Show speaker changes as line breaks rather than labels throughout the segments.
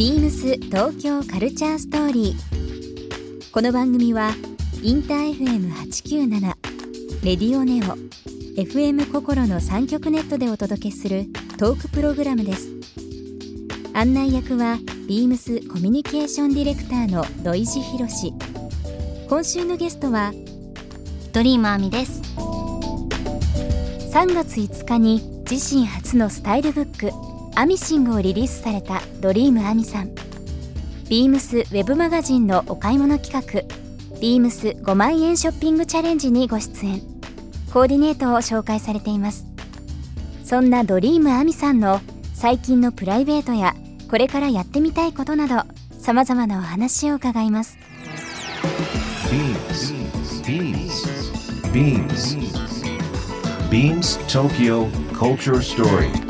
ビームス東京カルチャーストーリー。この番組はインター FM897 レディオネオ FM 心の三極ネットでお届けするトークプログラムです。案内役はビームスコミュニケーションディレクターの土井博志。今週のゲストは
ドリームアミです
3月5日に自身初のスタイルブック「アミシング」をリリースされたドリームアミさんビームスウェブマガジンのお買い物企画「ビームス5万円ショッピングチャレンジ」にご出演コーディネートを紹介されていますそんなドリームアミさんの最近のプライベートやこれからやってみたいことなどさまざまなお話を伺います
Beams. Beams. Beams Tokyo Culture Story.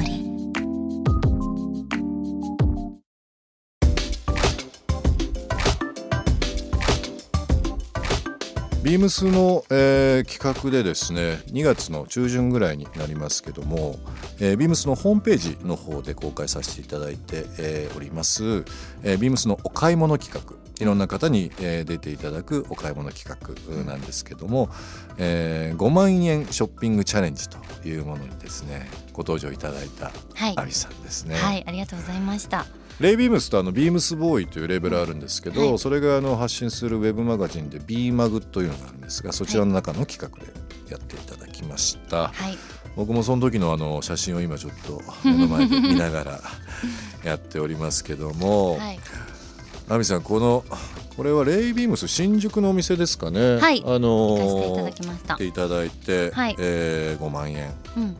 リー
ビームスの、えー企画でですね2月の中旬ぐらいになりますけども、えー、ビームスのホームページの方で公開させていただいて、えーおります、えー、ビームスのお買い物企画いろんな方に、えー出ていただくお買い物企画なんですけども、えー5万円ショッピングチャレンジというものにですねご登場いただいた
はい。
アミさんですね。
はいありがとうございました
レイビームスとあのビームスボーイというレーベルあるんですけど、
はい。
それがあの発信するウェブマガジンで B マグというのがあるんですがそちらの中の企画でやっていただきました、
はい。
僕もその時のあの写真を今ちょっと目の前で見ながら やっておりますけども、
はい。
さんこのこれはレイビームス新宿のお店ですかね？
はい。
あの
行かせていただきました。
来ていただいて、
はい。
えー5万円。
うん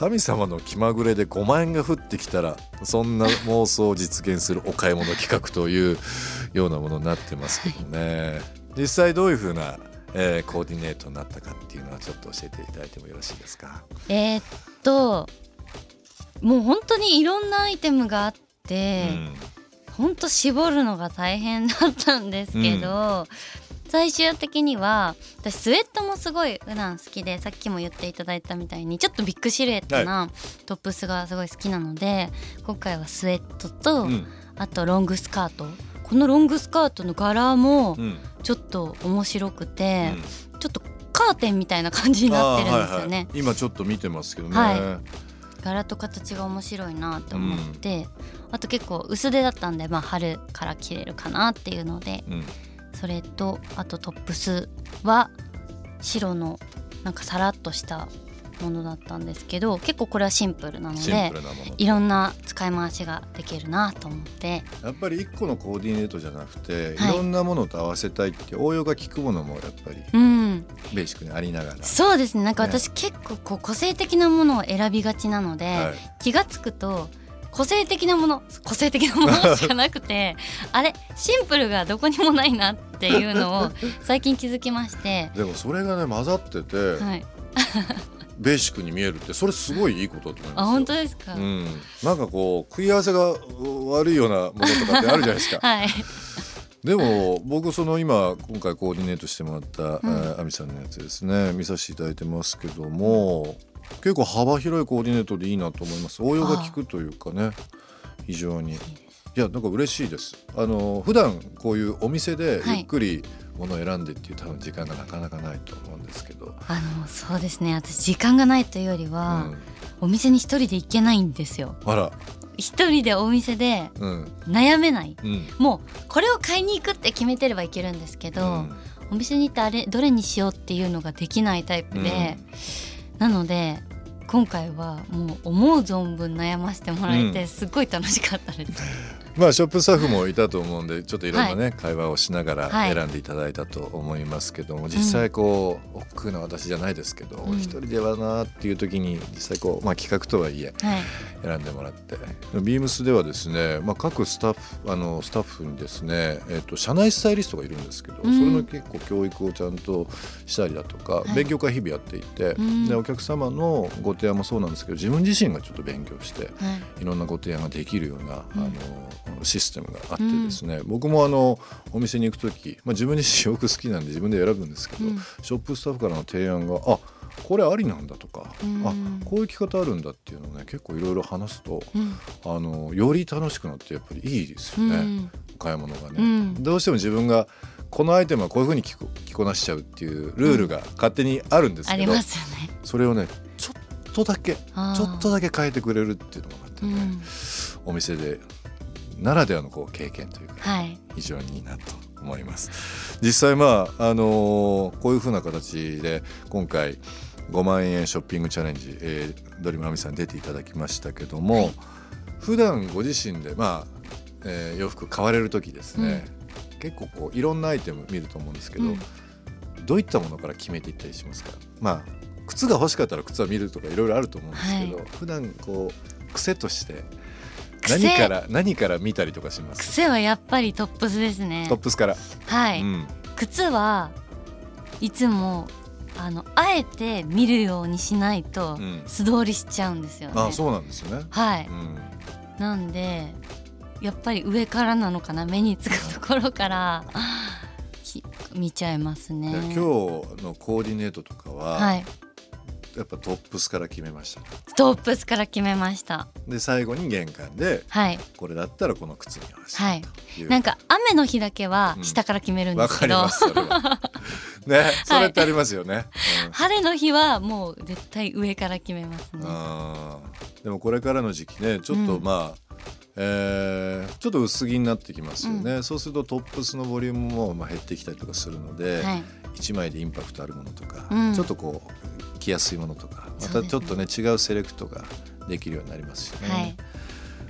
神様の気まぐれで5万円が降ってきたらそんな妄想を実現するお買い物企画というようなものになってますけどね。実際どういうふうな、えーコーディネートになったかっていうのはちょっと教えていただいてもよろしいですか？
えーっともう本当にいろんなアイテムがあって、本当絞るのが大変だったんですけど、最終的には私スウェットもすごい普段好きでさっきも言っていただいたみたいにちょっとビッグシルエットなトップスがすごい好きなので今回はスウェットと、
うん。
あとロングスカート。このロングスカートの柄も
うん。
ちょっと面白くて、ちょっとカーテンみたいな感じになってるんですよね。
はいはい。今ちょっと見てますけどね、
は柄と形が面白いなと思って、あと結構薄手だったんで、まあ、春から着れるかなっていうので。
うん
それとあとトップスは白のなんかさらっとしたものだったんですけど結構これはシンプルなのでいろんな使い回しができるなと思って。
やっぱり一個のコーディネートじゃなくて、
はい。
い、ろんなものと合わせたいって応用が効くものもやっぱり
うん。
ベーシックにありながら、
そうですね。なんか
ね。
私結構こう個性的なものを選びがちなので、
はい。
気がつくと個性的なもの個性的なものしかなくて あれシンプルがどこにもないなっていうのを最近気づきまして、
でもそれがね混ざってて、
はい、
ベーシックに見えるってそれすごいいいことだと思いますよ。
あ本当ですか、
うん、なんかこう食い合わせが悪いようなものとかってあるじゃないですか。
はい。
でも僕その今今回コーディネートしてもらった、
ん。
えーアミさんのやつですね。見させていただいてますけども結構幅広いコーディネートでいいなと思います。応用が効くというかね。非常に。いやなんか嬉しいです。あの普段こういうお店で
はい。
ゆっくりものを選んでっていう多分時間がなかなかないと思うんですけど、
あのそうですね。私時間がないというより
う
は、
ん、
お店に一人で行けないんですよ。
あら。
一人でお店で
うん。
悩めない。
うん。
もうこれを買いに行くって決めてればいけるんですけど、
うん。
お店に行ってあれどれにしようっていうのができないタイプで、なので今回はもう思う存分悩ませてもらえて
うん
すごい楽しかったです。
まあショップスタッフもいたと思うんでちょっといろんなね、
は
会話をしながら
はい。
選んでいただいたと思いますけども、実際こう億劫な私じゃないですけど
うん。
一、人ではなっていう時に実際こう、まあ、企画とはいえ
はい。
選んでもらって。ビームスではですね、まあ、各スタッフあのスタッフにですね、えっと社内スタイリストがいるんですけど、
うん。
それの結構教育をちゃんとしたりだとか、
い。
勉強会日々やっていて、
うん。
でお客様のご提案もそうなんですけど自分自身がちょっと勉強して
はい。
いろんなご提案ができるような、
うん。
あのシステムがあってですね、僕もあのお店に行く時、まあ、自分自身よく好きなんで自分で選ぶんですけど、
うん。
ショップスタッフからの提案があこれありなんだとか、
うん。
あこういう着方あるんだっていうのをね結構いろいろ話すと
うん。
あのより楽しくなってやっぱりいいですよね、買い物がね、
うん。
どうしても自分がこのアイテムはこういうふうに着こ着こなしちゃうっていうルールが勝手にあるんですけど、
ますよね。
それをねちょっとだけちょっとだけ変えてくれるっていうのがあってね、
うん。
お店でならではのこう経験というか
はい。
非常にいいなと思います。実際まああのーこういうふうな形で今回5万円ショッピングチャレンジ、えー、ドリマミさん出ていただきましたけども、
はい。
普段ご自身でまあ、えー洋服買われる時ですね、結構こういろんなアイテム見ると思うんですけど、
うん。
どういったものから決めていったりしますか？まあ靴が欲しかったら靴は見るとかいろいろあると思うんですけど、
は
普段こう癖として
癖
何から何から見たりとかします？
癖はやっぱりトップスですね。
トップスから、
はい、
うん、
靴はいつもあのあえて見るようにしないと
うん。
素通りしちゃうんですよね、
あそうなんですよね、
はい、
うん、
なんでやっぱり上からなのかな目につくところから き見ちゃいますね。
で今日のコーディネートとかは、
はい
やっぱトップスから決めました
トップスから決めました。
で最後に玄関で
はい。
これだったらこの靴に合わせ
はい
てい。う
なんか雨の日だけは
うん
下から決めるんで
わ
すけど、
かりますそれはね。それってありますよね、うん。
晴れの日はもう絶対上から決めますね。
でもこれからの時期ねちょっと
うん。
まあ、えーちょっと薄着になってきますよね、そうするとトップスのボリュームもまあ減ってきたりとかするので、
はい。
1枚でインパクトあるものとか、
うん。
ちょっとこう着やすいものとかまたちょっとね違うセレクトができるようになりますしね、
はい。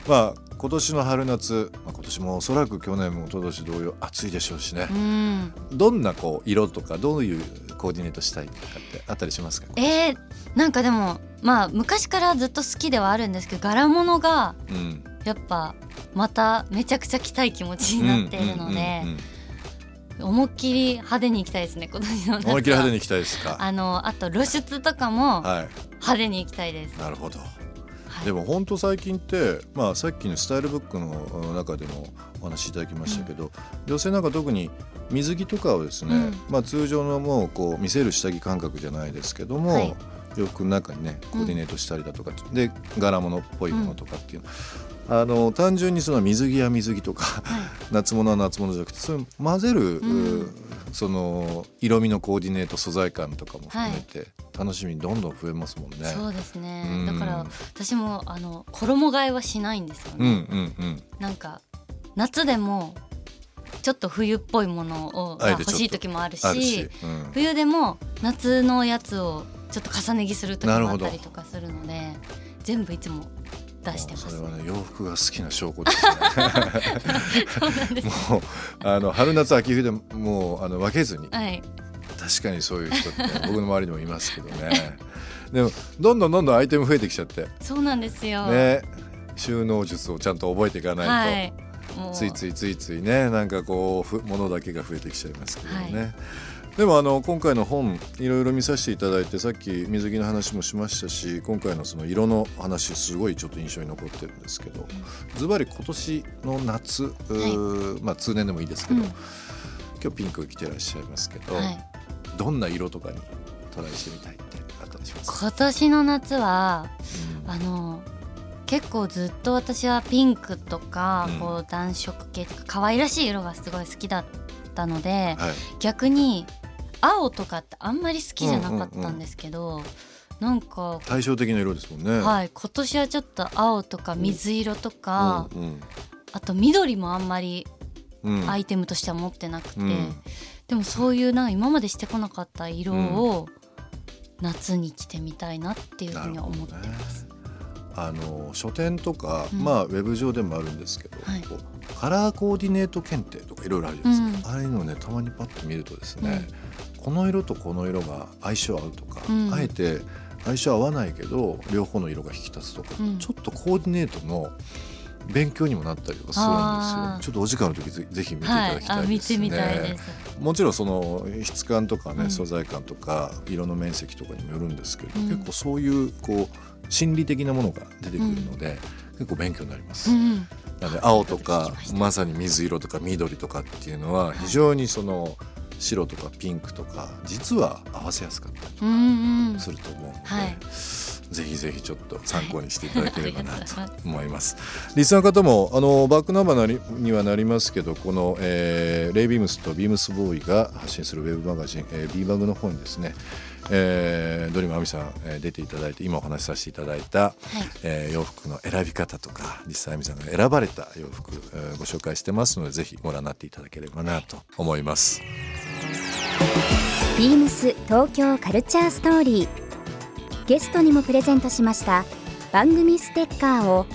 まあ今年の春夏、まあ、今年もおそらく去年も一昨年同様暑いでしょうしね。
う、ん。
どんなこう色とかどういうコーディネートしたいとかってあったりしますか？
えー、なんかでもまあ昔からずっと好きではあるんですけど柄物が
うん。
やっぱまためちゃくちゃ着たい気持ちになっているので思いっきり派手に行きたいですね今年の
思いっきり派手に行きたいですか？
あのあと露出とかも
はい。
派手に行きたいです、
なるほど。
はい。
でも本当最近って、まあ、さっきのスタイルブックの中でもお話しいただきましたけど、女性なんか特に水着とかをですね、
うん。
まあ、通常のもうこう見せる下着感覚じゃないですけども、
はい。
洋服の中にねコーディネートしたりだとか、で柄物っぽいものとかっていう、あの単純にその水着は水着とか
はい。
夏物は夏物じゃなくてそれ混ぜる、
うん。
その色味のコーディネート素材感とかも含めて楽しみどんどん増えますもんね。
そうですね、
うん。
だから私もあの衣替えはしないんですよ
うん
ね、
うんうん。
なんか夏でもちょっと冬っぽいものを欲しい時もあるし
あるし、うん。
冬でも夏のやつをちょっと重ね着する時もあったりとかするので全部いつも出してます
それはね洋服が好きな証拠ですね。もうあの春夏秋冬でもうあの分けずに
はい。
確かにそういう人って 僕の周りにもいますけどね。でもどんどんどんどんアイテム増えてきちゃって。
そうなんですよ、
ね。収納術をちゃんと覚えていかないと、
はい。
ついついついついねなんかこうふ物だけが増えてきちゃいますけどね、
は
でもあの今回の本いろいろ見させていただいてさっき水着の話もしましたし今回のその色の話すごいちょっと印象に残ってるんですけどズバリ今年の夏、うーまあ通年でもいいですけど、
うん。
今日ピンク着てらっしゃいますけど、
はい、
どんな色とかにトライしてみたいってあったりしか、
今年の夏は
うん。
あの結構ずっと私はピンクとか、
うん。
こう暖色系とか可愛らしい色がすごい好きだったので、
はい。
逆に青とかってあんまり好きじゃなかったんですけど、なんか、
対照的な色ですもんね。
はい今年はちょっと青とか水色とか、
うんうん。
あと緑もあんまり
うん。
アイテムとしては持ってなくて、
うん。
でもそういうなんか今までしてこなかった色を夏に着てみたいなっていうふうには思ってます。
あの書店とか、
うん。
まあウェブ上でもあるんですけど、
はい。
カラーコーディネート検定とかいろいろあるじゃないですか、
うん。
ああいうのねたまにパッと見るとですね、この色とこの色が相性合うとか、
うん。
あえて相性合わないけど両方の色が引き立つとか、
うん。
ちょっとコーディネートの勉強にもなったりとかするんですよ。ちょっとお時間の時ぜぜひ見ていた
はい
だきたいですね、
みたい
もちろんその質感とかね、
うん。
素材感とか色の面積とかにもよるんですけど、
うん。
結構そういうこう心理的なものが出てくるので、結構勉強になります。
うん
なので青とか
ま
さに水色とか緑とかっていうのは非常にその白とかピンクとか実は合わせやすかったり
うんうん
すると思うので、
はい
ぜひぜひちょっと参考にしていただければな
と
思います。リスナーの方もあのバックナンバーなりにはなりますけどこの、えーレイビームスとビームスボーイが発信するウェブマガジン、えー、ビーバグの方にですね、えー、ドリームアミさん、えー出ていただいて今お話しさせていただいた、えー洋服の選び方とか実際アミさんが選ばれた洋服、えーご紹介してますのでぜひご覧になっていただければなと思います。
ビームス東京カルチャーストーリー。ゲストにもプレゼントしました。番組ステッカーを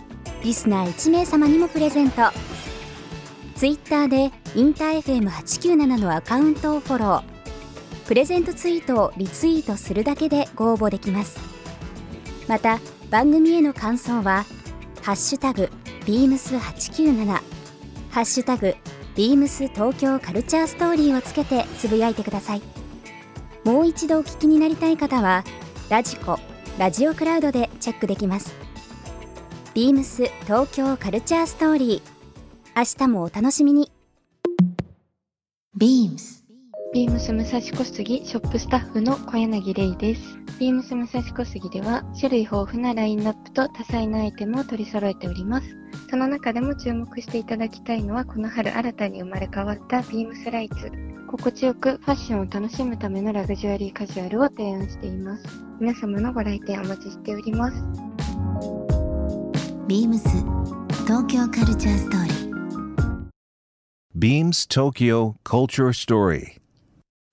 リスナー1名様にもプレゼント。ツイッターでインター FM897 のアカウントをフォロー。プレゼントツイートをリツイートするだけでご応募できます。また番組への感想は「ハッシュタグビームス897」「ハッシュタグビームス東京カルチャーストーリー」をつけてつぶやいてください。もう一度お聞きになりたい方はラジコラジオクラウドでチェックできます。ビームス東京カルチャーストーリー。明日もお楽しみに。
ビームス
ビームス武蔵小杉ショップスタッフの小柳玲です。ビームス武蔵小杉では種類豊富なラインナップと多彩なアイテムを取り揃えております。その中でも注目していただきたいのはこの春新たに生まれ変わったビームスライツ。心地よくファッションを楽しむためのラグジュアリーカジュアルを提案しています。皆様のご来店お待ちしております。
ビームス東京カルチャーストーリー
Beams Tokyo Culture Story.